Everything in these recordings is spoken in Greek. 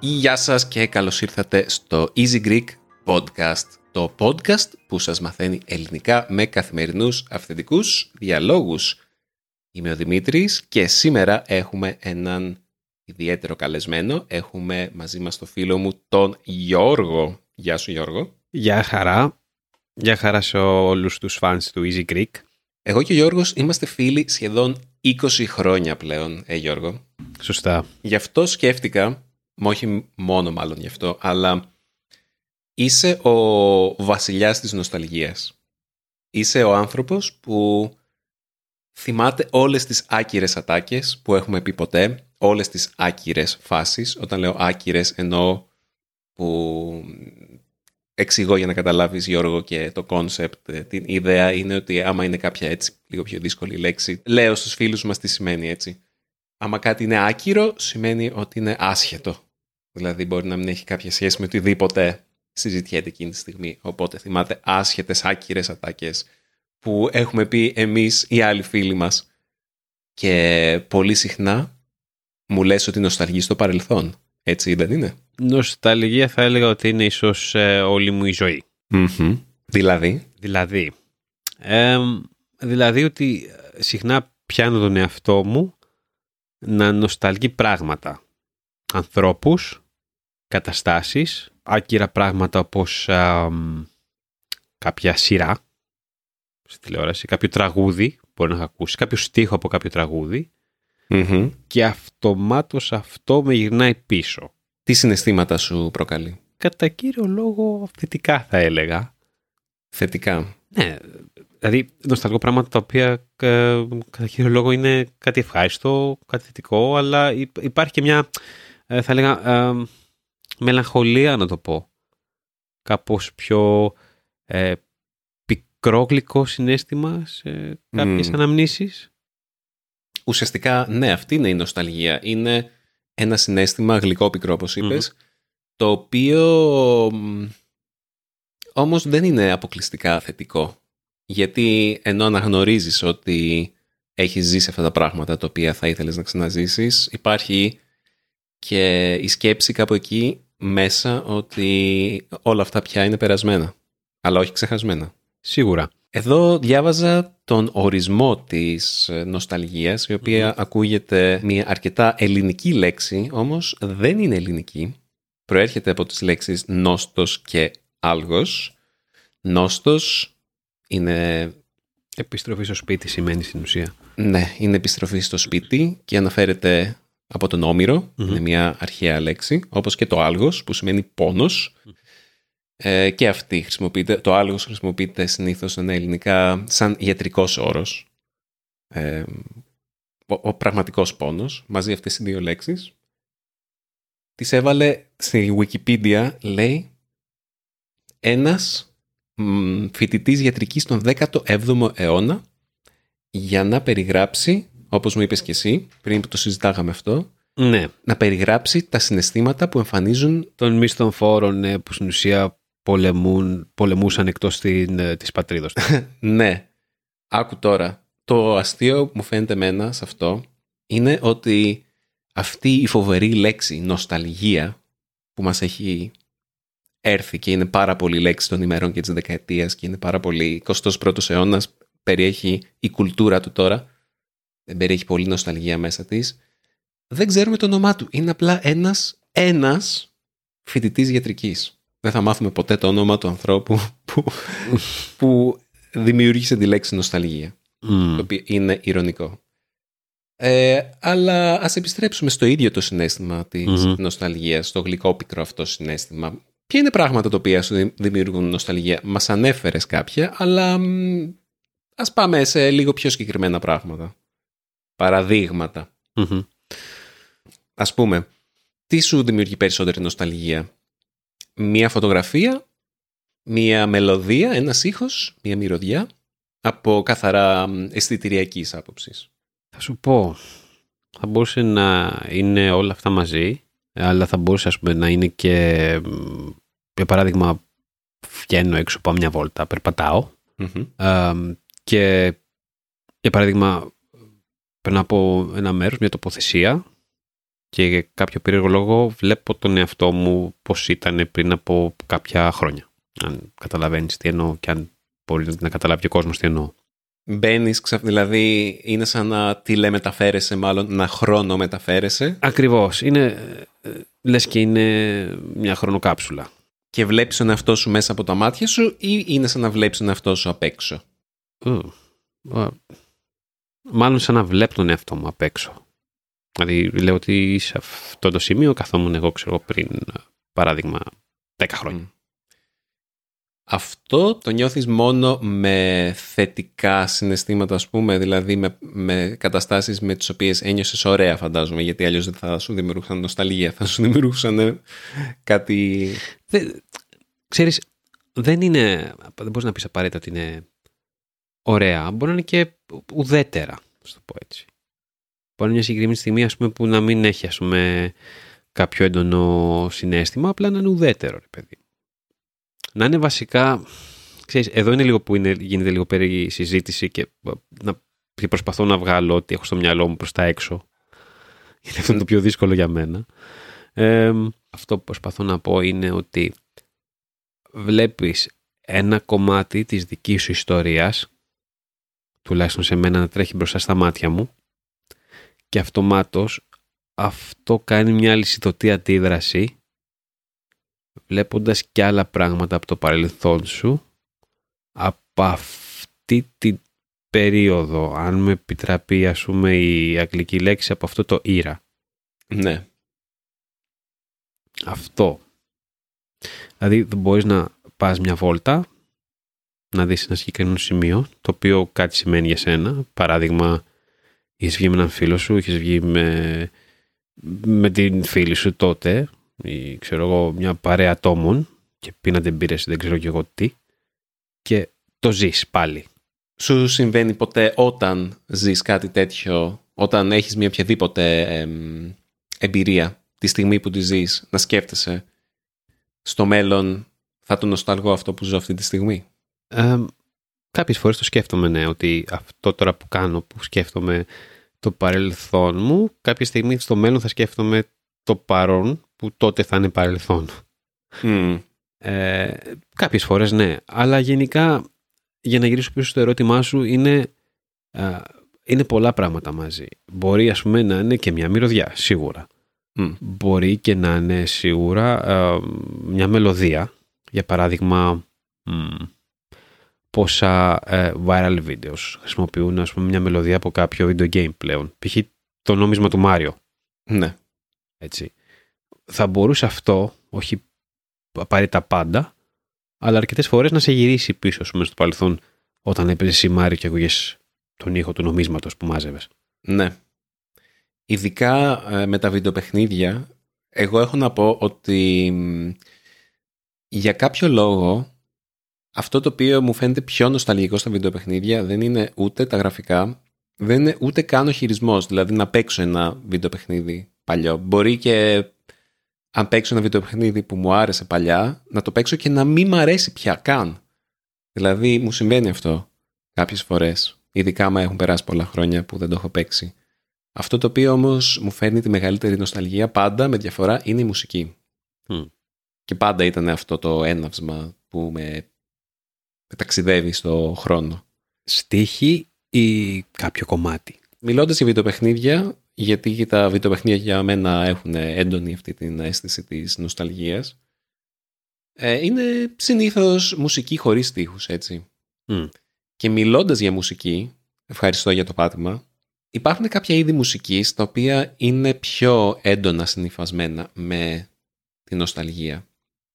Γεια σας και καλώς ήρθατε στο Easy Greek Podcast. Το podcast που σας μαθαίνει ελληνικά με καθημερινούς αυθεντικούς διαλόγους. Είμαι ο Δημήτρης και σήμερα έχουμε έναν ιδιαίτερο καλεσμένο. Έχουμε μαζί μας το φίλο μου τον Γιώργο. Γεια σου Γιώργο. Γεια χαρά. Γεια χαρά σε όλους τους φανς του Easy Greek. Εγώ και ο Γιώργος είμαστε φίλοι σχεδόν 20 χρόνια πλέον, ε Γιώργο. Σωστά. Γι' αυτό σκέφτηκα, όχι μόνο μάλλον γι' αυτό, αλλά είσαι ο βασιλιάς της νοσταλγίας. Είσαι ο άνθρωπος που θυμάται όλες τις άκυρες ατάκες που έχουμε πει ποτέ, όλες τις άκυρες φάσεις. Όταν λέω άκυρες εννοώ που εξηγώ για να καταλάβεις Γιώργο και το concept, την ιδέα είναι ότι άμα είναι κάποια έτσι λίγο πιο δύσκολη λέξη, λέω στους φίλους μας τι σημαίνει έτσι. Άμα κάτι είναι άκυρο, σημαίνει ότι είναι άσχετο. Δηλαδή μπορεί να μην έχει κάποια σχέση με οτιδήποτε συζητιέται εκείνη τη στιγμή. Οπότε θυμάται άσχετες, άκυρες ατάκες που έχουμε πει εμείς οι άλλοι φίλοι μας. Και πολύ συχνά μου λες ότι νοσταλγείς στο παρελθόν. Έτσι δεν είναι; Νοσταλγία θα έλεγα ότι είναι ίσως ε, όλη μου η ζωή. mm Δηλαδή; Δηλαδή. Ε, δηλαδή ότι συχνά πιάνω τον εαυτό μου να νοσταλγεί πράγματα. Ανθρώπους, καταστάσεις, άκυρα πράγματα όπως α, κάποια σειρά στη τηλεόραση, κάποιο τραγούδι μπορεί να έχω ακούσει, κάποιο στίχο από κάποιο τραγούδι Mm-hmm. και αυτομάτως αυτό με γυρνάει πίσω. Τι συναισθήματα σου προκαλεί; Κατά κύριο λόγο θετικά θα έλεγα. Θετικά. Ναι, δηλαδή νοσταλγώ πράγματα τα οποία ε, κατά κύριο λόγο είναι κάτι ευχάριστο, κάτι θετικό, αλλά υ- υπάρχει και μια, ε, θα έλεγα, ε, μελαγχολία να το πω. Κάπως πιο ε, πικρόγλυκο συνέστημα σε κάποιες Μμμ. αναμνήσεις. Ουσιαστικά, ναι, αυτή είναι η νοσταλγία. Είναι ένα συνέστημα γλυκό πικρό, όπως είπες, το οποίο μ, όμως δεν είναι αποκλειστικά θετικό. Γιατί ενώ αναγνωρίζεις ότι έχεις ζήσει αυτά τα πράγματα τα οποία θα ήθελες να ξαναζήσεις, υπάρχει και η σκέψη κάπου εκεί μέσα ότι όλα αυτά πια είναι περασμένα, αλλά όχι ξεχασμένα. Σίγουρα. Εδώ διάβαζα τον ορισμό της ε, νοσταλγίας, η οποία ακούγεται μια αρκετά ελληνική λέξη, όμως δεν είναι ελληνική. Προέρχεται από τις λέξεις νόστος και άλγος. Νόστος είναι, Επιστροφή στο σπίτι σημαίνει στην ουσία. ναι, είναι επιστροφή στο σπίτι και αναφέρεται από τον ομηρο Είναι μια αρχαία λέξη, όπως και το άλγος που σημαίνει πόνος. Ε, και αυτή χρησιμοποιείται, το άλγος χρησιμοποιείται συνήθως στα ελληνικά σαν ιατρικός όρος. Ε, ο, ο πραγματικός πόνος, μαζί αυτές οι δύο λέξεις. Τις έβαλε στη Wikipedia, λέει, ένας μ, φοιτητής ιατρικής στον 17ο αιώνα για να περιγράψει, όπως μου είπες και εσύ, πριν που το συζητάγαμε αυτό, Ναι, να περιγράψει τα συναισθήματα που εμφανίζουν των μισθών ε, που στην ουσία πολεμούν, πολεμούσαν εκτός την, ε, της πατρίδος τους. Ναι. Άκου τώρα. Το αστείο που μου φαίνεται εμένα σε αυτό είναι ότι αυτή η φοβερή λέξη νοσταλγία που μας έχει έρθει και είναι πάρα πολύ λέξη των ημερών και της δεκαετίας και είναι πάρα πολύ 21ος αιώνας περιέχει η κουλτούρα του τώρα δεν περιέχει πολύ νοσταλγία μέσα της δεν ξέρουμε το όνομά του είναι απλά ένας ένας φοιτητής γιατρικής δεν θα μάθουμε ποτέ το όνομα του ανθρώπου που, που δημιούργησε τη λέξη νοσταλγία Μμ. το οποίο είναι ηρωνικό. Ε, αλλά ας επιστρέψουμε στο ίδιο το συνέστημα της Μμμ. νοσταλγίας, στο γλυκό πικρό αυτό συνέστημα. Ποια είναι πράγματα τα οποία σου δη- δημιουργούν νοσταλγία; Μας ανέφερες κάποια, αλλά μ, ας πάμε σε λίγο πιο συγκεκριμένα πράγματα. Παραδείγματα. Μμμ. Ας πούμε, τι σου δημιουργεί περισσότερη νοσταλγία; Μία φωτογραφία, μία μελωδία, ένας ήχος, μία μυρωδιά, από καθαρά μ, αισθητηριακής άποψης. Θα σου πω, θα μπορούσε να είναι όλα αυτά μαζί, αλλά θα μπορούσε ας πούμε, να είναι και, μ, για παράδειγμα, βγαίνω έξω, πάω μια βόλτα, περπατάω Μμμ. ε, και, για παράδειγμα, περνάω από ένα μέρος, μια τοποθεσία και για κάποιο περίεργο λόγο βλέπω τον εαυτό μου πώς ήταν πριν από κάποια χρόνια. Αν καταλαβαίνεις τι εννοώ και αν μπορεί να καταλάβει ο κόσμος τι εννοώ. Μπαίνεις, δηλαδή είναι σαν να τηλεμεταφέρεσαι, μάλλον να χρόνο μεταφέρεσαι. Ακριβώς. Είναι, ε, λες και είναι μια χρονοκάψουλα. Και βλέπεις τον εαυτό σου μέσα από τα μάτια σου ή είναι σαν να βλέπεις τον εαυτό σου απ' έξω; Μάλλον σαν να βλέπω τον εαυτό μου απ' έξω. Δηλαδή λέω ότι σε αυτό το σημείο καθόμουν εγώ ξέρω πριν παράδειγμα 10 χρόνια. Αυτό το νιώθεις μόνο με θετικά συναισθήματα, ας πούμε, δηλαδή με, με καταστάσεις με τις οποίες ένιωσες ωραία, φαντάζομαι, γιατί αλλιώς δεν θα σου δημιουργούσαν νοσταλγία, θα σου δημιουργούσαν κάτι... ξέρεις, δεν είναι, δεν μπορείς να πεις απαραίτητα ότι είναι ωραία, μπορεί να είναι και ουδέτερα, να το πω έτσι. Μπορεί μια συγκεκριμένη στιγμή, ας πούμε, που να μην έχει, ας πούμε, κάποιο έντονο συνέστημα, απλά να είναι ουδέτερο, ρε παιδί να είναι βασικά. Ξέρεις, εδώ είναι λίγο που είναι, γίνεται λίγο περί συζήτηση και, να, και προσπαθώ να βγάλω ό,τι έχω στο μυαλό μου προς τα έξω. Γιατί αυτό είναι το πιο δύσκολο για μένα. αυτό που προσπαθώ να πω είναι ότι βλέπεις ένα κομμάτι της δικής σου ιστορίας, τουλάχιστον σε μένα να τρέχει μπροστά στα μάτια μου, και αυτομάτως αυτό κάνει μια λυσιδωτή αντίδραση βλέποντας και άλλα πράγματα από το παρελθόν σου από αυτή την περίοδο, αν με επιτραπεί ας πούμε η αγγλική λέξη από αυτό το ήρα. Ναι. Αυτό. Δηλαδή μπορείς να πας μια βόλτα, να δεις ένα συγκεκριμένο σημείο, το οποίο κάτι σημαίνει για σένα. Παράδειγμα, είχες βγει με έναν φίλο σου, είχες βγει με, με την φίλη σου τότε, ή ξέρω εγώ μια παρέα ατόμων και πίνατε μπύρες δεν ξέρω και εγώ τι και το ζεις πάλι. Σου συμβαίνει ποτέ όταν ζεις κάτι τέτοιο, όταν έχεις μια οποιαδήποτε εμπειρία τη στιγμή που τη ζεις, να σκέφτεσαι στο μέλλον θα το νοσταλγώ αυτό που ζω αυτή τη στιγμή; Ε, κάποιες φορές το σκέφτομαι, ναι, ότι αυτό τώρα που κάνω, που σκέφτομαι το παρελθόν μου, κάποια στιγμή στο μέλλον θα σκέφτομαι το παρόν που τότε θα είναι παρελθόν. Mm. Ε, κάποιες φορές ναι, αλλά γενικά για να γυρίσω πίσω στο ερώτημά σου είναι, είναι πολλά πράγματα μαζί. Μπορεί ας πούμε να είναι και μια μυρωδιά, σίγουρα. Μπορεί και να είναι σίγουρα μια μελωδία. Για παράδειγμα, πόσα ε, viral videos χρησιμοποιούν ας πούμε, μια μελωδία από κάποιο video game πλέον. Π.χ. το νόμισμα του Μάριο. Ναι. Έτσι. Θα μπορούσε αυτό, όχι απαραίτητα πάντα, αλλά αρκετές φορές να σε γυρίσει πίσω σου στο παρελθόν όταν έπαιζες σημάρι και ακούγες τον ήχο του νομίσματος που μάζευες. Ναι. Ειδικά ε, με τα βιντεοπαιχνίδια, εγώ έχω να πω ότι για κάποιο λόγο αυτό το οποίο μου φαίνεται πιο νοσταλγικό στα βιντεοπαιχνίδια δεν είναι ούτε τα γραφικά, δεν είναι ούτε καν ο χειρισμός, δηλαδή να παίξω ένα βιντεοπαιχνίδι παλιό. Μπορεί και αν παίξω ένα βιντεοπαιχνίδι που μου άρεσε παλιά, να το παίξω και να μην μ' αρέσει πια καν. Δηλαδή μου συμβαίνει αυτό κάποιες φορές, ειδικά άμα έχουν περάσει πολλά χρόνια που δεν το έχω παίξει. Αυτό το οποίο όμως μου φέρνει τη μεγαλύτερη νοσταλγία πάντα με διαφορά είναι η μουσική. Και πάντα ήταν αυτό το έναυσμα που με, με ταξιδεύει στο χρόνο. Στίχη ή κάποιο κομμάτι; Μιλώντας για βιντεοπαιχνίδια, γιατί και τα βιντεοπαιχνίδια για μένα έχουν έντονη αυτή την αίσθηση της νοσταλγίας. Ε, είναι συνήθως μουσική χωρίς στίχους, έτσι. Και μιλώντας για μουσική, ευχαριστώ για το πάτημα, υπάρχουν κάποια είδη μουσικής τα οποία είναι πιο έντονα συνειφασμένα με την νοσταλγία.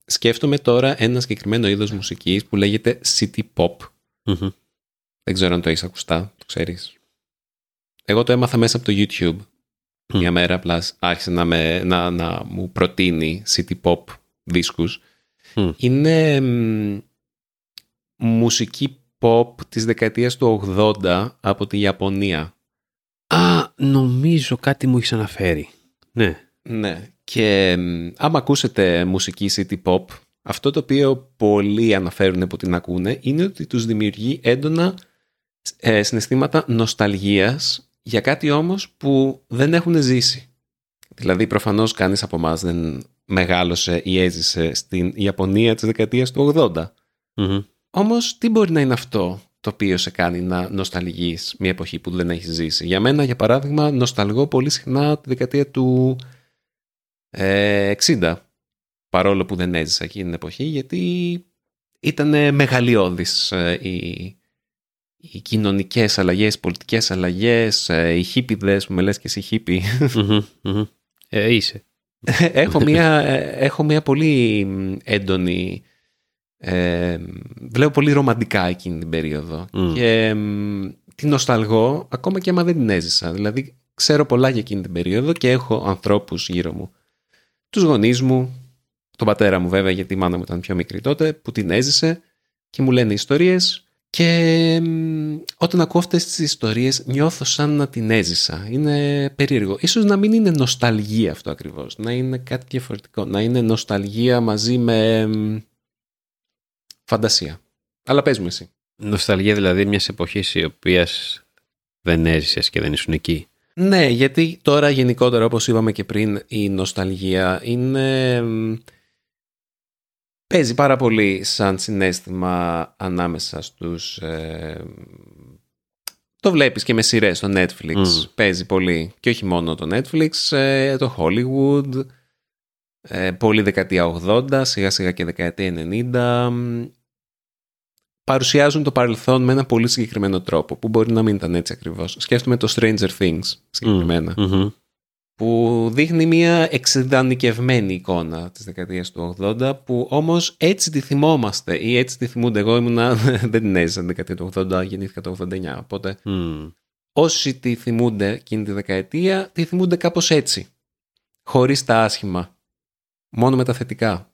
Σκέφτομαι τώρα ένα συγκεκριμένο είδος μουσικής που λέγεται city pop. Δεν ξέρω αν το έχεις ακουστά, το ξέρεις. Εγώ το έμαθα μέσα από το YouTube. Μια μέρα απλάς άρχισε να, με, να, να μου προτείνει city pop δίσκους. Είναι μουσική pop της δεκαετίας του 80 από τη Ιαπωνία. Α, νομίζω κάτι μου έχεις αναφέρει. Ναι. Ναι. Και άμα ακούσετε μουσική city pop, αυτό το οποίο πολλοί αναφέρουν που την ακούνε είναι ότι τους δημιουργεί έντονα ε, συναισθήματα νοσταλγίας για κάτι όμως που δεν έχουν ζήσει. Δηλαδή προφανώς κανείς από εμάς δεν μεγάλωσε ή έζησε στην Ιαπωνία της δεκαετίας του 80. Μμμ. Όμως τι μπορεί να είναι αυτό το οποίο σε κάνει να νοσταλγείς μια εποχή που δεν έχεις ζήσει; Για μένα, για παράδειγμα, νοσταλγώ πολύ συχνά τη δεκαετία του ε, 60. Παρόλο που δεν έζησα εκείνη την εποχή, γιατί ήταν μεγαλειώδης ε, οι, οι κοινωνικές αλλαγές, οι πολιτικές αλλαγές, ε, οι χίπιδες που με λες και εσύ χίπη. Μμμ, μμμ. Ε, είσαι. έχω, μια, ε, έχω μια πολύ έντονη... Ε, βλέπω πολύ ρομαντικά εκείνη την περίοδο. Μμ. Και μ, την νοσταλγώ ακόμα και άμα δεν την έζησα. Δηλαδή ξέρω πολλά για εκείνη την περίοδο και έχω ανθρώπους γύρω μου. Τους γονείς μου, τον πατέρα μου βέβαια γιατί η μάνα μου ήταν πιο μικρή τότε που την έζησε και μου λένε ιστορίες και μ, όταν ακούω αυτές τις ιστορίες νιώθω σαν να την έζησα. Είναι περίεργο. Ίσως να μην είναι νοσταλγία αυτό ακριβώς. Να είναι κάτι διαφορετικό. Να είναι νοσταλγία μαζί με μ, φαντασία. Αλλά πες μου εσύ. Νοσταλγία δηλαδή μιας εποχής η οποία δεν έζησες και δεν ήσουν εκεί. Ναι, γιατί τώρα γενικότερα όπως είπαμε και πριν η νοσταλγία είναι... μ, Παίζει πάρα πολύ σαν συνέστημα ανάμεσα στους... ε, το βλέπεις και με σειρές στο Netflix. Μμ. Παίζει πολύ. Και όχι μόνο το Netflix, ε, το Hollywood, ε, πολύ δεκαετία 80, σιγά σιγά και δεκαετία 90. Μ, Παρουσιάζουν το παρελθόν με ένα πολύ συγκεκριμένο τρόπο, που μπορεί να μην ήταν έτσι ακριβώς. Σκέφτομαι το Stranger Things συγκεκριμένα Μμμ. που δείχνει μια εξειδανικευμένη εικόνα της δεκαετίας του 80 που όμως έτσι τη θυμόμαστε ή έτσι τη θυμούνται εγώ ήμουνα δεν την έζησα την δεκαετία του 80 γεννήθηκα το 89 οπότε Μμ. όσοι τη θυμούνται εκείνη τη δεκαετία τη θυμούνται κάπως έτσι χωρίς τα άσχημα μόνο με τα θετικά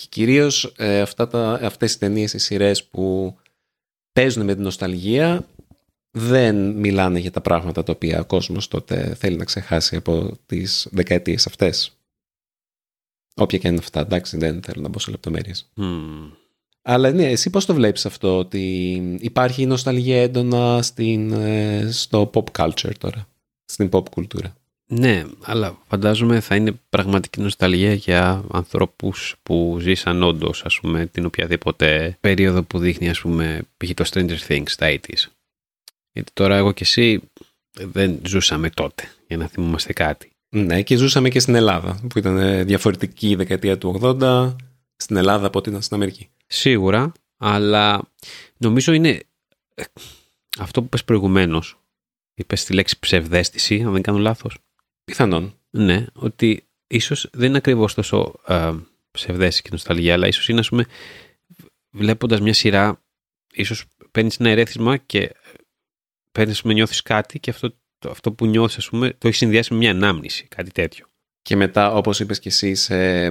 και κυρίως ε, αυτά τα, αυτές οι ταινίες, οι σειρές που παίζουν με την νοσταλγία δεν μιλάνε για τα πράγματα τα οποία ο κόσμος τότε θέλει να ξεχάσει από τις δεκαετίες αυτές. Όποια και είναι αυτά, εντάξει, δεν θέλω να μπω σε λεπτομέρειες. Μμ. Αλλά ναι, εσύ πώς το βλέπεις αυτό, ότι υπάρχει νοσταλγία έντονα στην, ε, στο pop culture τώρα, στην pop κουλτούρα; Ναι, αλλά φαντάζομαι θα είναι πραγματική νοσταλγία για ανθρώπους που ζήσαν όντως, ας πούμε, την οποιαδήποτε περίοδο που δείχνει, ας πούμε, π.χ. το Stranger Things, τα 80's. Γιατί τώρα εγώ και εσύ δεν ζούσαμε τότε για να θυμόμαστε κάτι. Ναι, και ζούσαμε και στην Ελλάδα, που ήταν ε, διαφορετική η δεκαετία του 80, στην Ελλάδα από ό,τι ήταν στην Αμερική. Σίγουρα, αλλά νομίζω είναι ε, αυτό που πες προηγουμένως. Είπες τη λέξη ψευδέστηση, αν δεν κάνω λάθος. Πιθανόν. Ναι, ότι ίσως δεν είναι ακριβώς τόσο ε, ψευδέστηση και νοσταλγία, αλλά ίσως είναι, ας πούμε, βλέποντας μια σειρά, ίσως παίρνεις ένα ερέθισμα και παίρνεις, ας πούμε, νιώθεις κάτι και αυτό, το, αυτό που νιώθεις, ας πούμε, το έχεις συνδυάσει με μια ανάμνηση, κάτι τέτοιο. Και μετά, όπως είπες και εσύ, σε-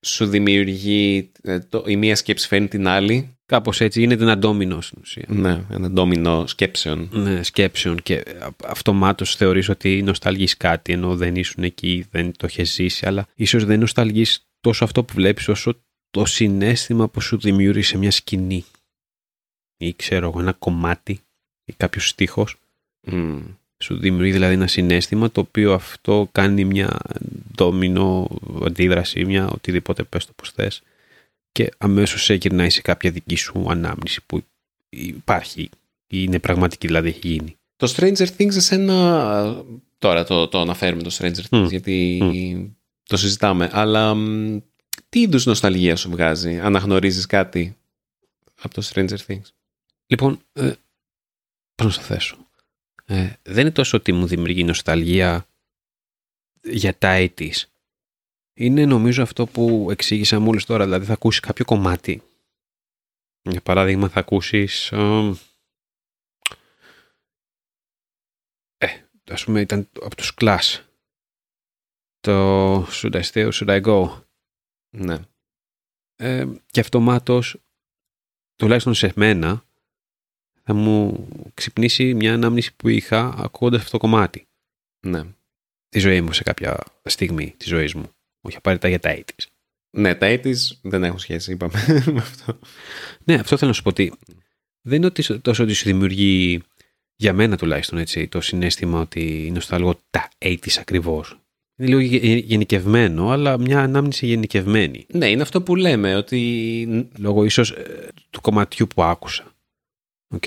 σου δημιουργεί ε, το, η μία σκέψη φέρνει την άλλη. Κάπως έτσι, είναι ένα ντόμινο στην ουσία. Ναι, ένα ντόμινο σκέψεων. ναι, σκέψεων και αυτομάτως θεωρείς ότι νοσταλγείς κάτι ενώ δεν ήσουν εκεί, δεν το έχει ζήσει αλλά ίσως δεν νοσταλγείς τόσο αυτό που βλέπεις όσο το συνέστημα που σου δημιούργησε μια σκηνή ή ξέρω εγώ ένα κομμάτι ή κάποιος στίχος Μμ. Σου δημιουργεί δηλαδή ένα συνέστημα το οποίο αυτό κάνει μια ντόμινο αντίδραση, μια οτιδήποτε πες το πως θες και αμέσως σε γυρνάει σε κάποια δική σου ανάμνηση που υπάρχει ή είναι πραγματική δηλαδή έχει γίνει. Το Stranger Things εσένα... Τώρα το, το αναφέρουμε το Stranger Things Μμ. γιατί το συζητάμε. Αλλά μ, τι είδους νοσταλγία σου βγάζει, αναγνωρίζεις κάτι από το Stranger Things; Λοιπόν, ε, πώς να στο θέσω. Ε, δεν είναι τόσο ότι μου δημιουργεί νοσταλγία για τα 80's. Είναι νομίζω αυτό που εξήγησα μόλις τώρα. Δηλαδή θα ακούσεις κάποιο κομμάτι. Για παράδειγμα θα ακούσεις... ε, ε, ας πούμε ήταν από τους Clash. Το Should I Stay or Should I Go; Ναι. Ε, και αυτομάτως, τουλάχιστον σε μένα, θα μου ξυπνήσει μια ανάμνηση που είχα ακούγοντας αυτό το κομμάτι. Ναι. Τη ζωή μου σε κάποια στιγμή της ζωής μου. Όχι απαραίτητα για τα 80's. Ναι, τα 80's δεν έχουν σχέση, είπαμε με αυτό. Ναι, αυτό θέλω να σου πω ότι δεν είναι ότι τόσο ότι σου δημιουργεί για μένα τουλάχιστον έτσι το συναίσθημα ότι νοσταλγώ τα 80's ακριβώς. Είναι λίγο γε- γενικευμένο, αλλά μια ανάμνηση γενικευμένη. Ναι, είναι αυτό που λέμε, ότι Λόγω ίσως ε, του κομματιού που άκουσα. Οκ.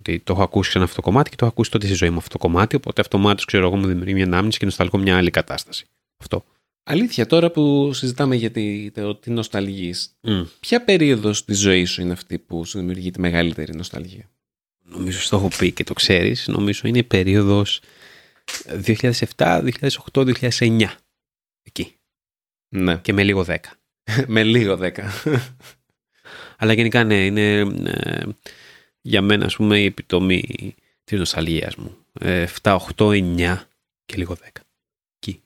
Ότι το έχω ακούσει σε ένα αυτό το κομμάτι και το έχω ακούσει τότε στη ζωή μου αυτό το κομμάτι, οπότε αυτομάτως ξέρω εγώ μου δημιουργεί μια ανάμνηση και νοσταλγώ μια άλλη κατάσταση. Αυτό. αλήθεια τώρα που συζητάμε για τη, το, τη νοσταλγής, ποια περίοδος της ζωής σου είναι αυτή που σου δημιουργεί τη μεγαλύτερη νοσταλγία; Νομίζω στο έχω πει και το ξέρεις. Νομίζω είναι η περίοδος 2007, 2008, 2009. Εκεί. Ναι, Και με λίγο 10. με λίγο δέκα. Αλλά γενικά ναι, είναι ε, για μένα ας πούμε η επιτομή της νοσταλγίας μου. Ε, 7, 8, 9 και λίγο 10. Εκεί.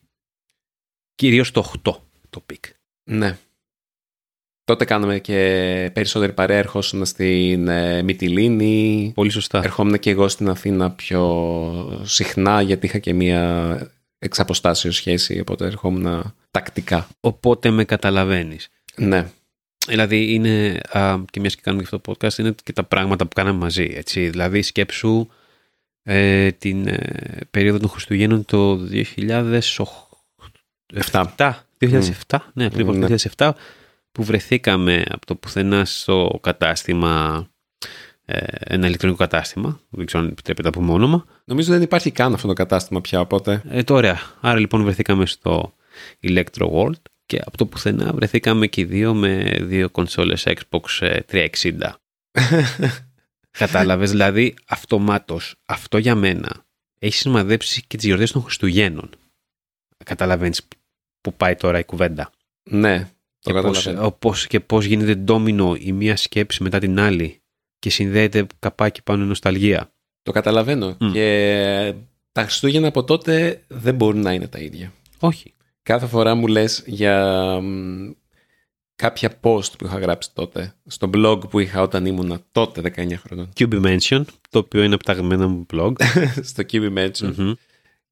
Κυρίως το 8 το peak. ναι. Τότε κάναμε και περισσότερη παρέα, ερχόσουν στην ε, Μυτιλίνη. Πολύ σωστά. Ερχόμουν και εγώ στην Αθήνα πιο συχνά, γιατί είχα και μία εξ αποστάσεως σχέση, οπότε ερχόμουν τακτικά. Οπότε με καταλαβαίνεις. Ναι, Δηλαδή είναι, α, και μιας και κάνουμε και αυτό το podcast, είναι και τα πράγματα που κάναμε μαζί. Έτσι. Δηλαδή σκέψου ε, την ε, περίοδο των Χριστουγέννων το 2007. 2007, ναι, ακριβώς Ναι. 2007, που βρεθήκαμε από το πουθενά στο κατάστημα, ε, ένα ηλεκτρονικό κατάστημα, δεν ξέρω αν επιτρέπεται από πούμε όνομα. νομίζω δεν υπάρχει καν αυτό το κατάστημα πια, οπότε... Ε, το ωραία. Άρα λοιπόν βρεθήκαμε στο Electro World και από το πουθενά βρεθήκαμε και οι δύο με δύο κονσόλες Xbox ε, 360. Κατάλαβες, δηλαδή αυτομάτως αυτό για μένα έχει σημαδέψει και τις γιορτές των Χριστουγέννων. Καταλαβαίνεις που πάει τώρα η κουβέντα. Ναι, το Και πώς, καταλαβαίνω. ο, πώς, και πώς γίνεται ντόμινο η μία σκέψη μετά την άλλη και συνδέεται καπάκι πάνω η νοσταλγία. Το καταλαβαίνω. Μμ. Και τα Χριστούγεννα από τότε δεν μπορούν να είναι τα ίδια. Όχι. Κάθε φορά μου λες για μ, κάποια post που είχα γράψει τότε, στο blog που είχα όταν ήμουνα τότε 19 χρονών, Cube Mention, το οποίο είναι από τα αγαπημένα μου blog. στο Kiwi Mention, Μμμ.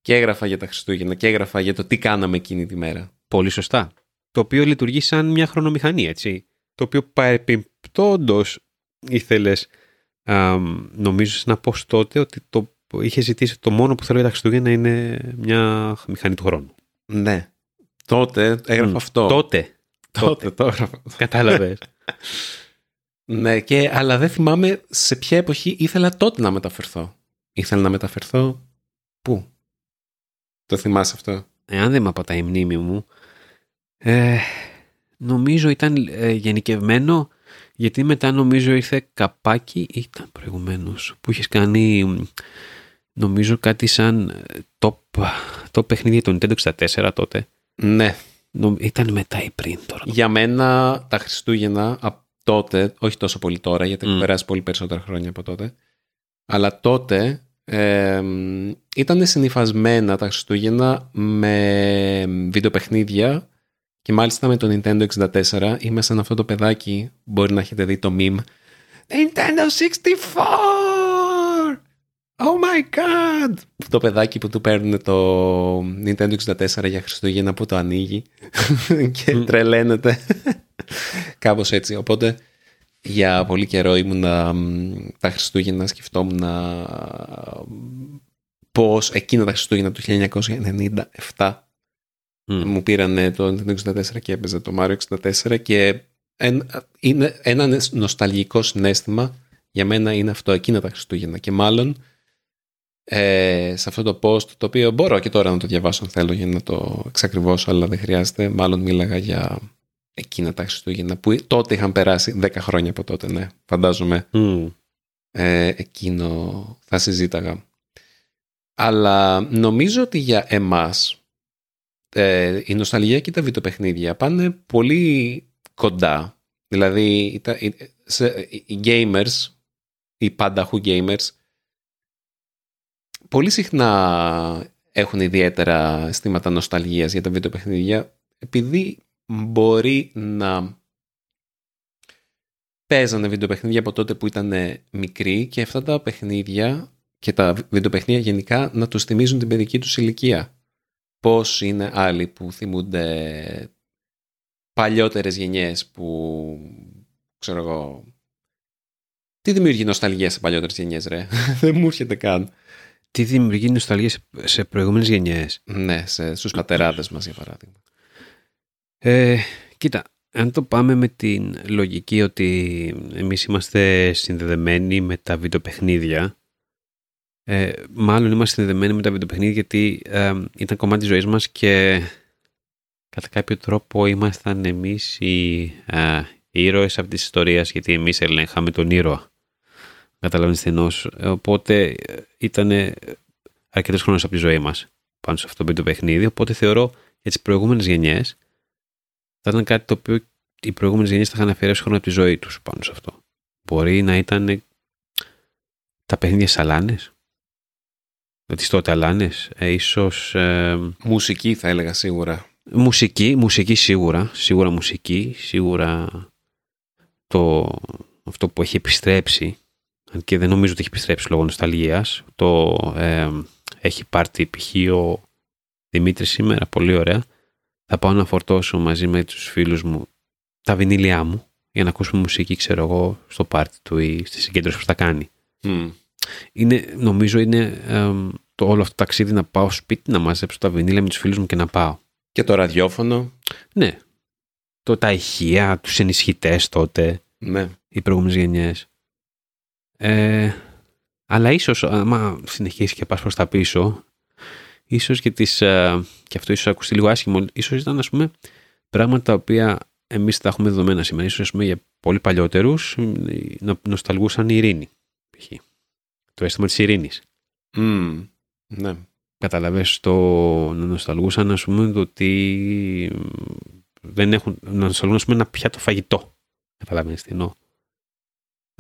και έγραφα για τα Χριστούγεννα και έγραφα για το τι κάναμε εκείνη τη μέρα. Πολύ σωστά. Το οποίο λειτουργεί σαν μια χρονομηχανή, έτσι. Το οποίο παρεπιπτόντω ήθελες, νομίζω, σε ένα πω τότε ότι το είχες ζητήσει το μόνο που θέλω για τα Χριστούγεννα είναι μια μηχανή του χρόνου. Ναι. Τότε έγραφα Μμ. αυτό. Τότε. τότε το έγραφα. Κατάλαβες. Ναι, και, αλλά δεν θυμάμαι σε ποια εποχή ήθελα τότε να μεταφερθώ. Ήθελα να μεταφερθώ πού; Το θυμάσαι αυτό; Εάν δεν με απατάει η μνήμη μου, ε, νομίζω ήταν ε, γενικευμένο γιατί μετά νομίζω ήρθε καπάκι ή ήταν προηγουμένως που είχες κάνει μ, νομίζω κάτι σαν ε, top, top παιχνίδι για το Nintendo 64 τότε. Ναι. Νο- ήταν μετά ή πριν τώρα. Για μένα τα Χριστούγεννα από τότε, όχι τόσο πολύ τώρα, γιατί έχουν Μμ. περάσει πολύ περισσότερα χρόνια από τότε, αλλά τότε ε, ήταν συνυφασμένα τα Χριστούγεννα με βιντεοπαιχνίδια και μάλιστα με το Nintendo 64 είμαι σαν αυτό το παιδάκι, μπορεί να έχετε δει το meme Nintendo 64! Oh my god! Το παιδάκι που του παίρνουν το Nintendo 64 για Χριστούγεννα που το ανοίγει και Μμ. τρελαίνεται. Κάπως έτσι. Οπότε για πολύ καιρό ήμουνα μ, τα Χριστούγεννα σκεφτόμουν πώς εκείνα τα Χριστούγεννα του 1997 Μμ. μου πήραν το Nintendo 64 και έπαιζα το Mario 64 και εν- είναι ένα νοσταλγικό συνέστημα για μένα είναι αυτό εκείνα τα Χριστούγεννα και μάλλον ε, σε αυτό το post το οποίο μπορώ και τώρα να το διαβάσω αν θέλω για να το εξακριβώσω αλλά δεν χρειάζεται μάλλον μίλαγα για εκείνα τα Χριστούγεννα που τότε είχαν περάσει 10 χρόνια από τότε ναι φαντάζομαι Μμ. ε, εκείνο θα συζήταγα. Αλλά νομίζω ότι για εμάς ε, η νοσταλγία και τα βιντεοπαιχνίδια πάνε πολύ κοντά. Δηλαδή τα- οι- σε- οι gamers, οι πανταχού gamers, πολύ συχνά έχουν ιδιαίτερα αισθήματα νοσταλγίας για τα βιντεοπαιχνίδια επειδή μπορεί να παίζανε βιντεοπαιχνίδια από τότε που ήταν μικροί και αυτά τα παιχνίδια και τα βιντεοπαιχνίδια γενικά να τους θυμίζουν την παιδική τους ηλικία. Πώς είναι άλλοι που θυμούνται παλιότερες γενιές που ξέρω εγώ τι δημιουργεί νοσταλγία σε παλιότερες γενιές ρε; Δεν μου έρχεται καν τι δημιουργεί νοσταλγία σε, σε προηγούμενες γενιές. Ναι, σε, στους πατεράδες μας για παράδειγμα. Ε, κοίτα, αν το πάμε με την λογική ότι εμείς είμαστε συνδεδεμένοι με τα βιντεοπαιχνίδια, ε, μάλλον είμαστε συνδεδεμένοι με τα βιντεοπαιχνίδια γιατί ε, ήταν κομμάτι της ζωής μας και κατά κάποιο τρόπο ήμασταν εμείς οι, ε, οι ήρωες από της ιστορίας γιατί εμείς ελέγχαμε τον ήρωα. Καταλαβαίνεις τι Οπότε ε, ήταν αρκετός χρόνος από τη ζωή μας πάνω σε αυτό το παιχνίδι. Οπότε θεωρώ για τις προηγούμενες γενιές θα ήταν κάτι το οποίο οι προηγούμενες γενιές θα είχαν αφιερώσει χρόνο από τη ζωή τους πάνω σε αυτό. Μπορεί να ήταν τα παιχνίδια σαλάνε. Τις τότε αλάνες, ε, ίσως. Ε, μουσική θα έλεγα σίγουρα. Μουσική, μουσική σίγουρα. Σίγουρα μουσική. Σίγουρα το, αυτό που έχει επιστρέψει. Αν και δεν νομίζω ότι έχει επιστρέψει λόγω νοσταλγίας. Το ε, έχει πάρει π.χ. ο Δημήτρης σήμερα. Πολύ ωραία. Θα πάω να φορτώσω μαζί με τους φίλους μου τα βινίλια μου για να ακούσουμε μουσική, ξέρω εγώ, στο πάρτι του ή στη συγκέντρωση που θα κάνει. Είναι, νομίζω είναι το όλο αυτό το ταξίδι να πάω σπίτι, να μαζέψω τα βινίλια με τους φίλους μου και να πάω. Και το ραδιόφωνο. Ναι. Το, τα ηχεία, τους ενισχυτές τότε. Ναι. Οι προηγούμενες γενιές. Ε, αλλά ίσως, άμα συνεχίσεις και πας προς τα πίσω, ίσως και τις, ε, και αυτό ίσως ακουστεί λίγο άσχημο, ίσως ήταν ας πούμε πράγματα τα οποία εμείς τα έχουμε δεδομένα σήμερα. Ίσως πούμε, για πολύ παλιότερους να νοσταλγούσαν η ειρήνη. Το αίσθημα της ειρήνης. Mm, ναι. Κατάλαβες το να νοσταλγούσαν ας πούμε το ότι δεν έχουν, να νοσταλγούν ας πούμε ένα πιάτο φαγητό. Καταλαβαίνεις τι εννοώ.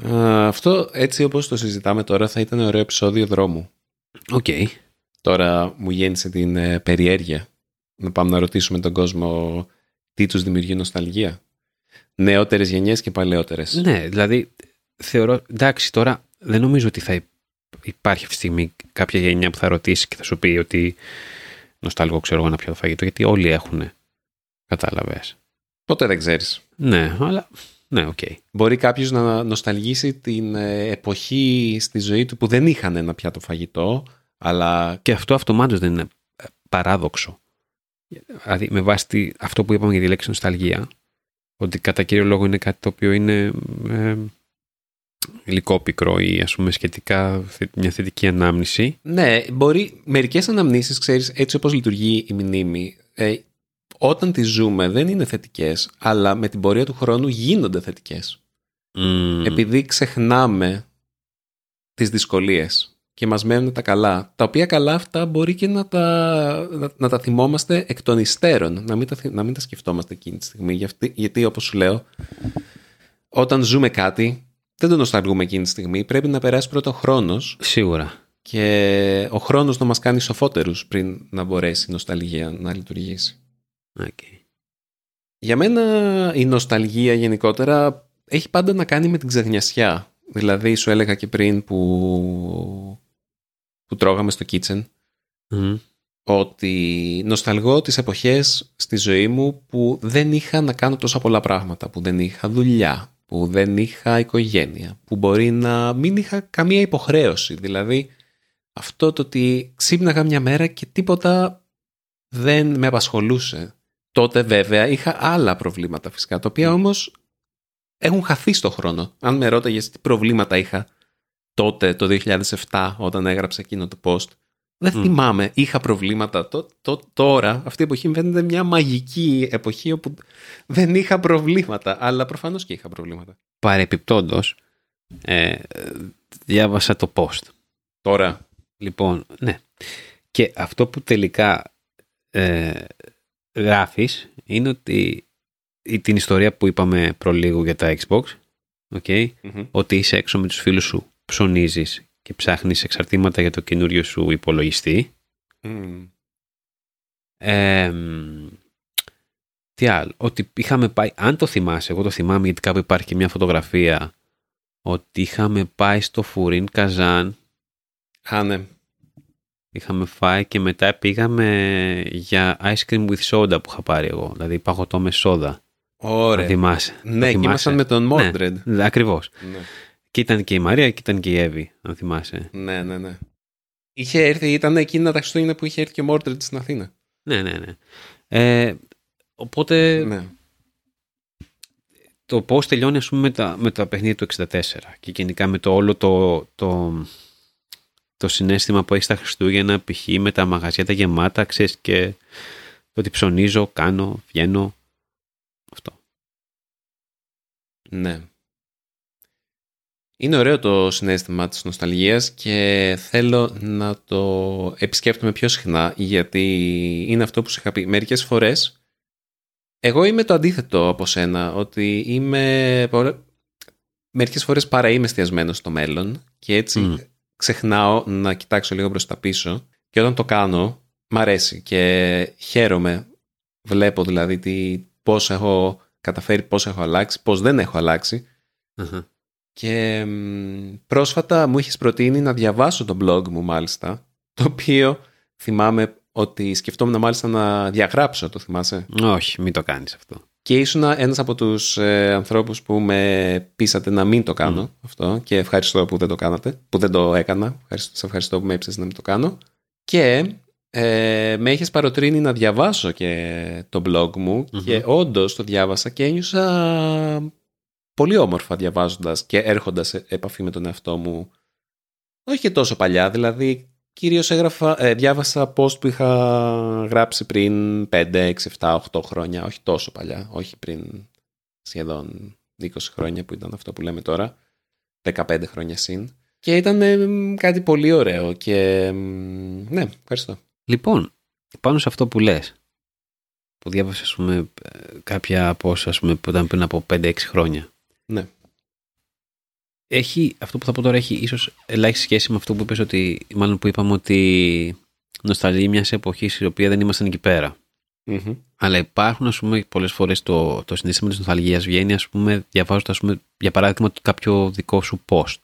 Αυτό έτσι όπως το συζητάμε τώρα θα ήταν ωραίο επεισόδιο δρόμου. OK. Okay. Τώρα μου γέννησε την ε, περιέργεια να πάμε να ρωτήσουμε τον κόσμο τι τους δημιουργεί νοσταλγία. Νεότερες γενιές και παλαιότερες. Ναι, δηλαδή θεωρώ, εντάξει τώρα δεν νομίζω ότι θα υπάρχει αυτή τη στιγμή κάποια γενιά που θα ρωτήσει και θα σου πει ότι νοσταλγώ ξέρω εγώ ένα πιάτο φαγητό γιατί όλοι έχουν. Κατάλαβες. Ποτέ δεν ξέρεις. Ναι, αλλά ναι, OK. Okay. Μπορεί κάποιος να νοσταλγήσει την ε, εποχή στη ζωή του που δεν είχαν ένα πιάτο φαγητό, αλλά... Και αυτό αυτομάτως δεν είναι παράδοξο. Δηλαδή, με βάση αυτό που είπαμε για τη λέξη νοσταλγία, ότι κατά κύριο λόγο είναι κάτι το οποίο είναι ε, υλικόπικρο ή ας πούμε σχετικά μια θετική ανάμνηση. Ναι, μπορεί μερικές αναμνήσεις, ξέρεις, έτσι όπως λειτουργεί η μνήμη, ε, όταν τις ζούμε δεν είναι θετικές, αλλά με την πορεία του χρόνου γίνονται θετικές. Επειδή ξεχνάμε τις δυσκολίες και μας μένουν τα καλά. Τα οποία καλά αυτά μπορεί και να τα, να, τα θυμόμαστε εκ των υστέρων, να μην τα, να μην τα σκεφτόμαστε εκείνη τη στιγμή. Γιατί, γιατί όπως σου λέω, όταν ζούμε κάτι, δεν το νοσταλγούμε εκείνη τη στιγμή. Πρέπει να περάσει πρώτο ο χρόνος. Σίγουρα. Και ο χρόνος να μας κάνει σοφότερους πριν να μπορέσει η νοσταλγία να λειτουργήσει. Okay. Για μένα η νοσταλγία γενικότερα έχει πάντα να κάνει με την ξεχνιασιά. Δηλαδή σου έλεγα και πριν που που τρώγαμε στο kitchen ότι νοσταλγώ τις εποχές στη ζωή μου που δεν είχα να κάνω τόσα πολλά πράγματα, που δεν είχα δουλειά, που δεν είχα οικογένεια, που μπορεί να μην είχα καμία υποχρέωση. Δηλαδή αυτό το ότι ξύπναγα μια μέρα και τίποτα δεν με απασχολούσε. Τότε βέβαια είχα άλλα προβλήματα φυσικά, τα οποία όμως έχουν χαθεί στο χρόνο. Αν με ρώταγες τι προβλήματα είχα τότε το 2007 όταν έγραψα εκείνο το post. Δεν θυμάμαι, είχα προβλήματα. Το, το, τώρα, αυτή η εποχή μου φαίνεται μια μαγική εποχή όπου δεν είχα προβλήματα, αλλά προφανώς και είχα προβλήματα. Παρεπιπτόντως, ε, διάβασα το post. Τώρα. Λοιπόν, ναι. Και αυτό που τελικά ε, γράφεις είναι ότι την ιστορία που είπαμε προλίγου για τα Xbox, okay, ότι είσαι έξω με τους φίλους σου ψωνίζεις και ψάχνεις εξαρτήματα για το καινούριο σου υπολογιστή. τι άλλο, ότι είχαμε πάει, αν το θυμάσαι, εγώ το θυμάμαι γιατί κάπου υπάρχει και μια φωτογραφία, ότι είχαμε πάει στο Φουρίν Καζάν. Α, ναι. Είχαμε φάει και μετά πήγαμε για ice cream with soda που είχα πάρει εγώ. Δηλαδή παγωτό με σόδα. Ωραία. θυμάσαι. Ναι, και ήμασταν με τον Mordred. Ναι, ακριβώς. Ναι. Και ήταν και η Μαρία και ήταν και η Εύη, αν θυμάσαι. Ναι, ναι, ναι. Είχε έρθει, ήταν εκείνα τα Χριστούγεννα που είχε έρθει και ο Μόρτρετ στην Αθήνα. Ναι, ναι, ναι. Ε, οπότε Ναι. το πώς τελειώνει ας πούμε με τα, με τα παιχνίδια του 64 και γενικά με το όλο το, το, το συνέστημα που έχεις στα Χριστούγεννα π.χ. με τα μαγαζιά τα γεμάτα ξέρεις και το ότι ψωνίζω, κάνω, βγαίνω αυτό. Ναι. Είναι ωραίο το συνέστημα της νοσταλγίας και θέλω να το επισκέπτομαι πιο συχνά γιατί είναι αυτό που σου είχα πει. Μερικές φορές εγώ είμαι το αντίθετο από σένα ότι είμαι πολλα- μερικές φορές παρά είμαι εστιασμένος στο μέλλον και έτσι Μμ. Ξεχνάω να κοιτάξω λίγο προς τα πίσω και όταν το κάνω μ' αρέσει και χαίρομαι βλέπω δηλαδή τι, πώς έχω καταφέρει, πώς έχω αλλάξει, πώς δεν έχω αλλάξει Αχα. και μ, πρόσφατα μου είχες προτείνει να διαβάσω το blog μου μάλιστα, το οποίο θυμάμαι ότι σκεφτόμουν μάλιστα να διαγράψω, το θυμάσαι; Όχι, μην το κάνεις αυτό. Και ήσουν ένας από τους ε, ανθρώπους που με πείσατε να μην το κάνω αυτό και ευχαριστώ που δεν το κάνατε, που δεν το έκανα. Ευχαριστώ, σε ευχαριστώ που με έψες να μην το κάνω. Και ε, με έχεις παροτρύνει να διαβάσω και το blog μου Μμμ. και όντως το διάβασα και ένιωσα πολύ όμορφα διαβάζοντας και έρχοντας σε επαφή με τον εαυτό μου. Όχι και τόσο παλιά, δηλαδή κυρίως έγραφα, ε, διάβασα post που είχα γράψει πριν 5, 6, 7, 8 χρόνια, όχι τόσο παλιά, όχι πριν σχεδόν 20 χρόνια που ήταν αυτό που λέμε τώρα, 15 χρόνια συν. Και ήταν ε, κάτι πολύ ωραίο και μ, ναι, ευχαριστώ. Λοιπόν, πάνω σε αυτό που λες, που διάβασα ας πούμε, ε, κάποια από όσα ας πούμε, που ήταν πριν από 5-6 χρόνια. Ναι. Έχει, αυτό που θα πω τώρα έχει ίσως ελάχιστη σχέση με αυτό που είπες ότι, μάλλον που είπαμε ότι νοσταλγία μιας εποχής η οποία δεν ήμασταν εκεί πέρα. Μμμ. Αλλά υπάρχουν, ας πούμε, πολλές φορές το, το συναίσθημα της νοσταλγίας βγαίνει, ας πούμε, διαβάζοντας, ας πούμε, για παράδειγμα, κάποιο δικό σου post.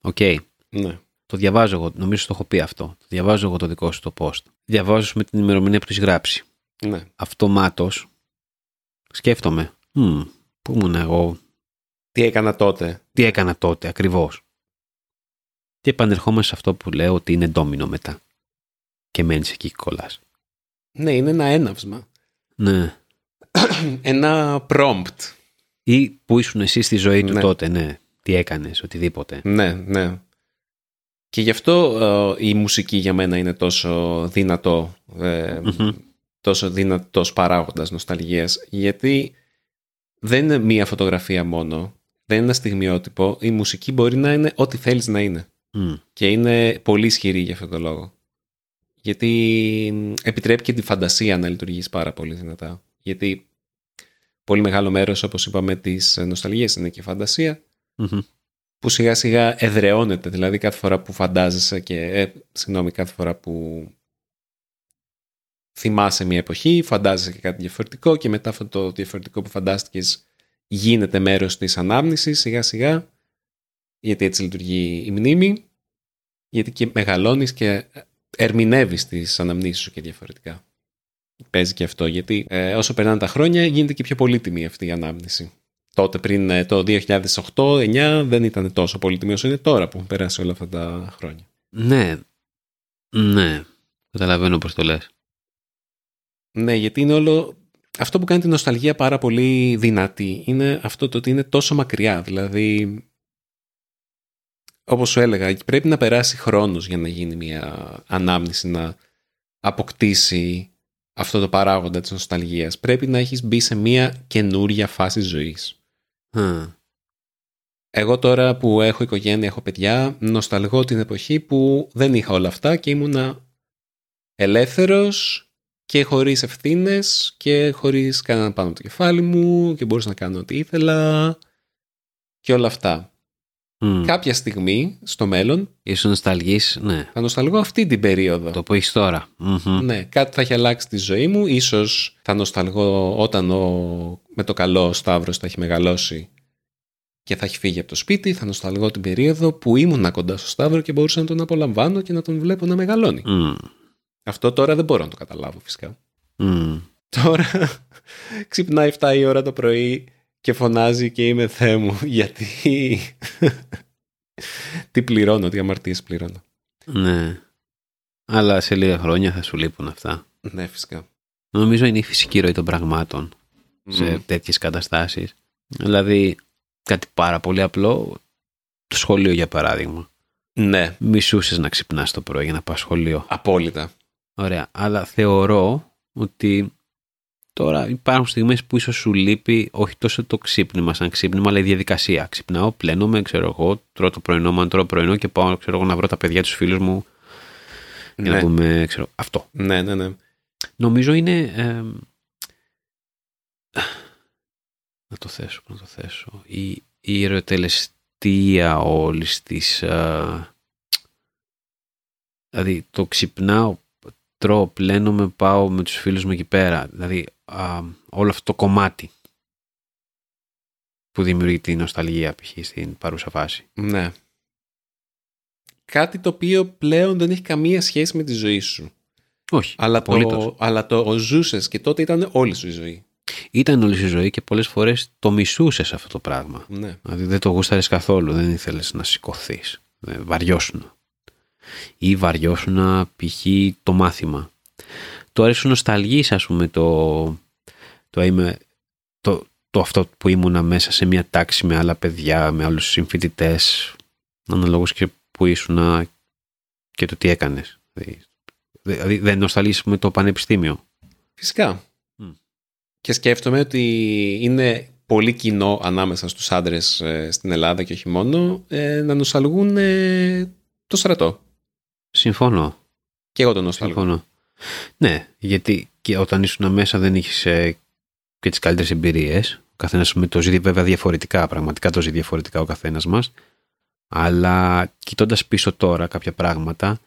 OK. Ναι. Το διαβάζω εγώ, νομίζω το έχω πει αυτό. Το διαβάζω εγώ το δικό σου το post. Διαβάζω με την ημερομηνία που το έχεις γράψει. Ναι. Αυτομάτως σκέφτομαι. «Μμ, πού ήμουν εγώ, Τι έκανα τότε; τι έκανα τότε ακριβώς. Και επανερχόμαστε σε αυτό που λέω ότι είναι ντόμινο μετά. Και μένεις εκεί και κολλάς. Ναι, είναι ένα έναυσμα. Ναι. ένα prompt. Ή που ήσουν εσύ στη ζωή του Ναι. τότε, ναι. Τι έκανες, οτιδήποτε. Ναι, ναι. Και γι' αυτό ε, η μουσική για μένα είναι τόσο δυνατό, ε, Μμμ. τόσο δυνατός παράγοντας νοσταλγίας, γιατί δεν είναι μία φωτογραφία μόνο, δεν είναι ένα στιγμιότυπο, η μουσική μπορεί να είναι ό,τι θέλεις να είναι. Μμ. Και είναι πολύ ισχυρή για αυτόν τον λόγο. Γιατί μ, επιτρέπει και τη φαντασία να λειτουργήσει πάρα πολύ δυνατά. Γιατί πολύ μεγάλο μέρος, όπως είπαμε, της νοσταλγίας είναι και η φαντασία Μμμ. που σιγά σιγά εδραιώνεται. Δηλαδή κάθε φορά που φαντάζεσαι και, ε, συγγνώμη, κάθε φορά που θυμάσαι μια εποχή, φαντάζεσαι και κάτι διαφορετικό και μετά αυτό το διαφορετικό που φαντάστηκες γίνεται μέρος της ανάμνησης σιγά σιγά, γιατί έτσι λειτουργεί η μνήμη, γιατί και μεγαλώνεις και ερμηνεύεις τις αναμνήσεις σου και διαφορετικά. Παίζει και αυτό, γιατί ε, όσο περνάνε τα χρόνια γίνεται και πιο πολύτιμη αυτή η ανάμνηση. Τότε πριν ε, το 2008-2009 δεν ήταν τόσο πολύτιμη όσο είναι τώρα που έχουν περάσει όλα αυτά τα χρόνια. Ναι. Ναι. Καταλαβαίνω πώς το λες. Ναι, γιατί είναι όλο... Αυτό που κάνει την νοσταλγία πάρα πολύ δυνατή είναι αυτό το ότι είναι τόσο μακριά. Δηλαδή, όπως σου έλεγα, πρέπει να περάσει χρόνος για να γίνει μια ανάμνηση, να αποκτήσει αυτό το παράγοντα της νοσταλγίας. Πρέπει να έχεις μπει σε μια καινούρια φάση ζωής. Α, Εγώ τώρα που έχω οικογένεια, έχω παιδιά, νοσταλγώ την εποχή που δεν είχα όλα αυτά και ήμουνα ελεύθερος και χωρίς ευθύνες και χωρίς κανέναν πάνω από το κεφάλι μου και μπορούσα να κάνω ό,τι ήθελα και όλα αυτά. μμ. Κάποια στιγμή στο μέλλον Ήσουν νοσταλγής, ναι. θα νοσταλγώ αυτή την περίοδο. Το που έχεις τώρα. Μμμ. Ναι, κάτι θα έχει αλλάξει τη ζωή μου. Ίσως θα νοσταλγώ όταν ο, με το καλό ο Σταύρος θα έχει μεγαλώσει και θα έχει φύγει από το σπίτι. Θα νοσταλγώ την περίοδο που ήμουνα κοντά στο Σταύρο και μπορούσα να τον απολαμβάνω και να τον βλέπω να μεγαλώνει. Μμ. Αυτό τώρα δεν μπορώ να το καταλάβω φυσικά. Μμ. Τώρα ξυπνάει 7 η ώρα το πρωί και φωνάζει και είμαι Θεέ μου γιατί τι πληρώνω, τι αμαρτίες πληρώνω. Ναι. Αλλά σε λίγα χρόνια θα σου λείπουν αυτά. Ναι, φυσικά. Νομίζω είναι η φυσική ροή των πραγμάτων σε Μμ. τέτοιες καταστάσεις. Δηλαδή, κάτι πάρα πολύ απλό, το σχολείο για παράδειγμα. Ναι, Μισούσες να ξυπνάς το πρωί για να πας σχολείο. απόλυτα. Ωραία, αλλά θεωρώ ότι τώρα υπάρχουν στιγμές που ίσως σου λείπει όχι τόσο το ξύπνημα σαν ξύπνημα, αλλά η διαδικασία. Ξυπνάω, πλένομαι, ξέρω εγώ, τρώω το πρωινό μου, αν τρώω πρωινό και πάω ξέρω εγώ, να βρω τα παιδιά τους φίλους μου για να Ναι. πούμε, ξέρω, αυτό. ναι, ναι, ναι. Νομίζω είναι... ε, να το θέσω, να το θέσω. Η, η ερωτελεστία όλης της... ε, δηλαδή το ξυπνάω, τρώω, πλένομαι, πάω με τους φίλους μου εκεί πέρα. Δηλαδή α, όλο αυτό το κομμάτι που δημιουργεί τη νοσταλγία π.χ. στην παρούσα φάση. Ναι. Κάτι το οποίο πλέον δεν έχει καμία σχέση με τη ζωή σου. Όχι, Αλλά το, απολύτως. αλλά το ζούσες και τότε ήταν όλη σου η ζωή. Ήταν όλη η ζωή και πολλές φορές το μισούσες αυτό το πράγμα. Ναι. Δηλαδή δεν το γούσταρες καθόλου, δεν ήθελες να σηκωθείς. Βαριώσουν. Ή βαριώσουν π.χ. το μάθημα. Τώρα σου νοσταλγείς ας πούμε το, το, είμαι, το, το αυτό που ήμουνα μέσα σε μια τάξη με άλλα παιδιά, με άλλους συμφοιτητές, αναλόγως και που ήσουν και το τι έκανες. Δηλαδή, Δηλαδή δεν νοσταλγείς με το πανεπιστήμιο. Φυσικά. Μμ. Και σκέφτομαι ότι είναι πολύ κοινό ανάμεσα στους άντρες ε, στην Ελλάδα και όχι μόνο ε, να νοσταλγούν ε, το στρατό. Συμφωνώ. Και εγώ τον νοσταλγώ. Συμφωνώ. Ναι, γιατί και όταν ήσουν μέσα δεν είχες και τις καλύτερες εμπειρίες. Ο καθένας με το ζει βέβαια διαφορετικά, πραγματικά το ζει διαφορετικά ο καθένας μας. Αλλά κοιτώντας πίσω τώρα κάποια πράγματα,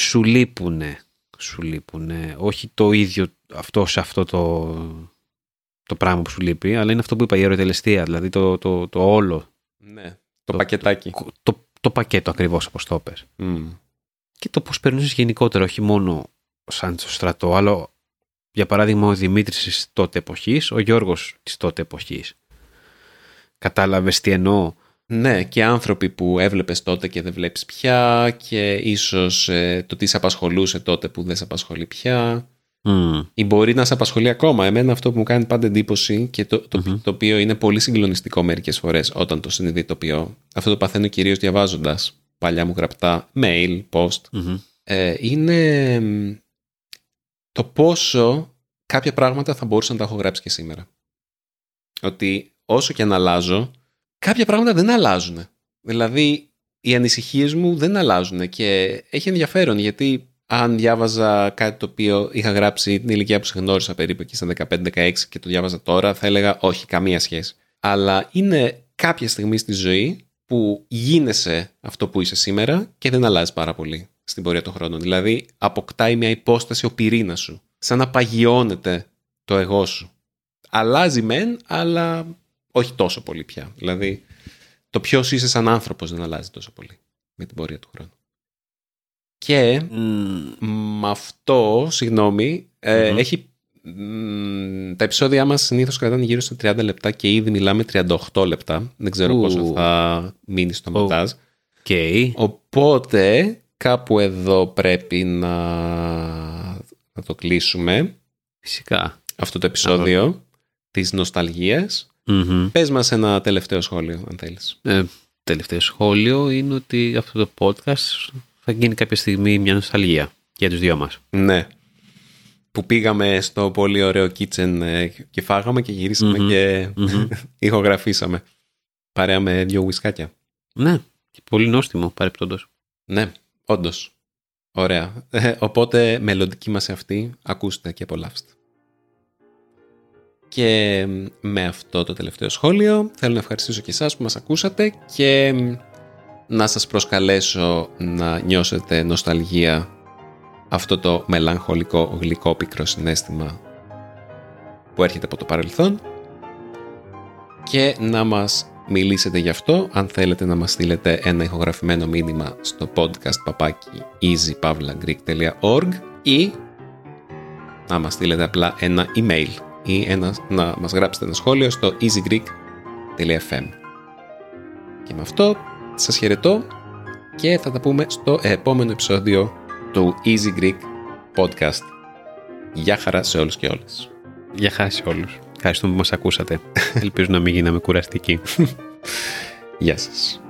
σου λείπουνε. Σου λείπουνε. Όχι το ίδιο αυτό σε αυτό το, το πράγμα που σου λείπει, αλλά είναι αυτό που είπα, η αεροτελεστία, δηλαδή το, το, το όλο. Ναι. Το, Το- πακετάκι. Το, το πακέτο ακριβώς όπως το πες. Μμ. και το πώς περνούσες γενικότερα, όχι μόνο σαν στο στρατό, αλλά για παράδειγμα ο Δημήτρης της τότε εποχής, ο Γιώργος της τότε εποχής. Κατάλαβες τι εννοώ; Ναι, και άνθρωποι που έβλεπες τότε και δεν βλέπεις πια και ίσως ε, το τι σε απασχολούσε τότε που δεν σε απασχολεί πια Μμ. ή μπορεί να σε απασχολεί ακόμα. Εμένα αυτό που μου κάνει πάντα εντύπωση και το, το, Μμμ. το οποίο είναι πολύ συγκλονιστικό μερικές φορές όταν το συνειδητοποιώ. Αυτό το παθαίνω κυρίως διαβάζοντας παλιά μου γραπτά mail, post. Μμμ. Ε, είναι μ, το πόσο κάποια πράγματα θα μπορούσα να τα έχω γράψει και σήμερα. Ότι όσο και αν αλλάζω, κάποια πράγματα δεν αλλάζουν. Δηλαδή, οι ανησυχίες μου δεν αλλάζουν και έχει ενδιαφέρον γιατί αν διάβαζα κάτι το οποίο είχα γράψει την ηλικία που σε γνώρισα περίπου εκεί στα 15-16 και το διάβαζα τώρα, θα έλεγα όχι, καμία σχέση. Αλλά είναι κάποια στιγμή στη ζωή που γίνεσαι αυτό που είσαι σήμερα και δεν αλλάζει πάρα πολύ στην πορεία των χρόνων. Δηλαδή, αποκτάει μια υπόσταση ο πυρήνας σου. Σαν να παγιώνεται το εγώ σου. Αλλάζει μεν, αλλά όχι τόσο πολύ πια. Δηλαδή, το ποιος είσαι σαν άνθρωπος δεν αλλάζει τόσο πολύ με την πορεία του χρόνου. Και Μμ. με αυτό, συγγνώμη, ε, Μμμ. έχει, μ, τα επεισόδια μας συνήθως κρατάνε γύρω στα 30 λεπτά και ήδη μιλάμε 38 λεπτά. Δεν ξέρω Ου. πόσο θα μείνει στο Ου. μοντάζ. Οκ. Οπότε κάπου εδώ πρέπει να, να το κλείσουμε Φυσικά. αυτό το επεισόδιο της νοσταλγίας. Μμμ. Πες μας ένα τελευταίο σχόλιο αν θέλεις. Ε, τελευταίο σχόλιο είναι ότι αυτό το podcast θα γίνει κάποια στιγμή μια νοσταλγία για τους δυο μας. Ναι. Που πήγαμε στο πολύ ωραίο kitchen ε, και φάγαμε και γυρίσαμε Μμμ. και Μμμ. ηχογραφήσαμε. Παρέα με δύο ουισκάκια. ναι, και πολύ νόστιμο παρεπτόντως. Ναι, όντως. Ωραία. Ε, οπότε μελλοντική μας αυτή ακούστε και απολαύστε. Και με αυτό το τελευταίο σχόλιο θέλω να ευχαριστήσω και εσάς που μας ακούσατε και να σας προσκαλέσω να νιώσετε νοσταλγία αυτό το μελαγχολικό γλυκό πικρό συνέστημα που έρχεται από το παρελθόν και να μας μιλήσετε γι' αυτό αν θέλετε να μας στείλετε ένα ηχογραφημένο μήνυμα στο podcast παπάκι easypavlagreek.org ή να μας στείλετε απλά ένα email ή ένα, να μας γράψετε ένα σχόλιο στο easygreek.fm Και με αυτό σας χαιρετώ και θα τα πούμε στο επόμενο επεισόδιο του Easy Greek Podcast. Γεια χαρά σε όλους και όλες. Γεια χαρά σε όλους. Ευχαριστούμε που μας ακούσατε. Ελπίζω να μην γίναμε κουραστικοί. Γεια σας.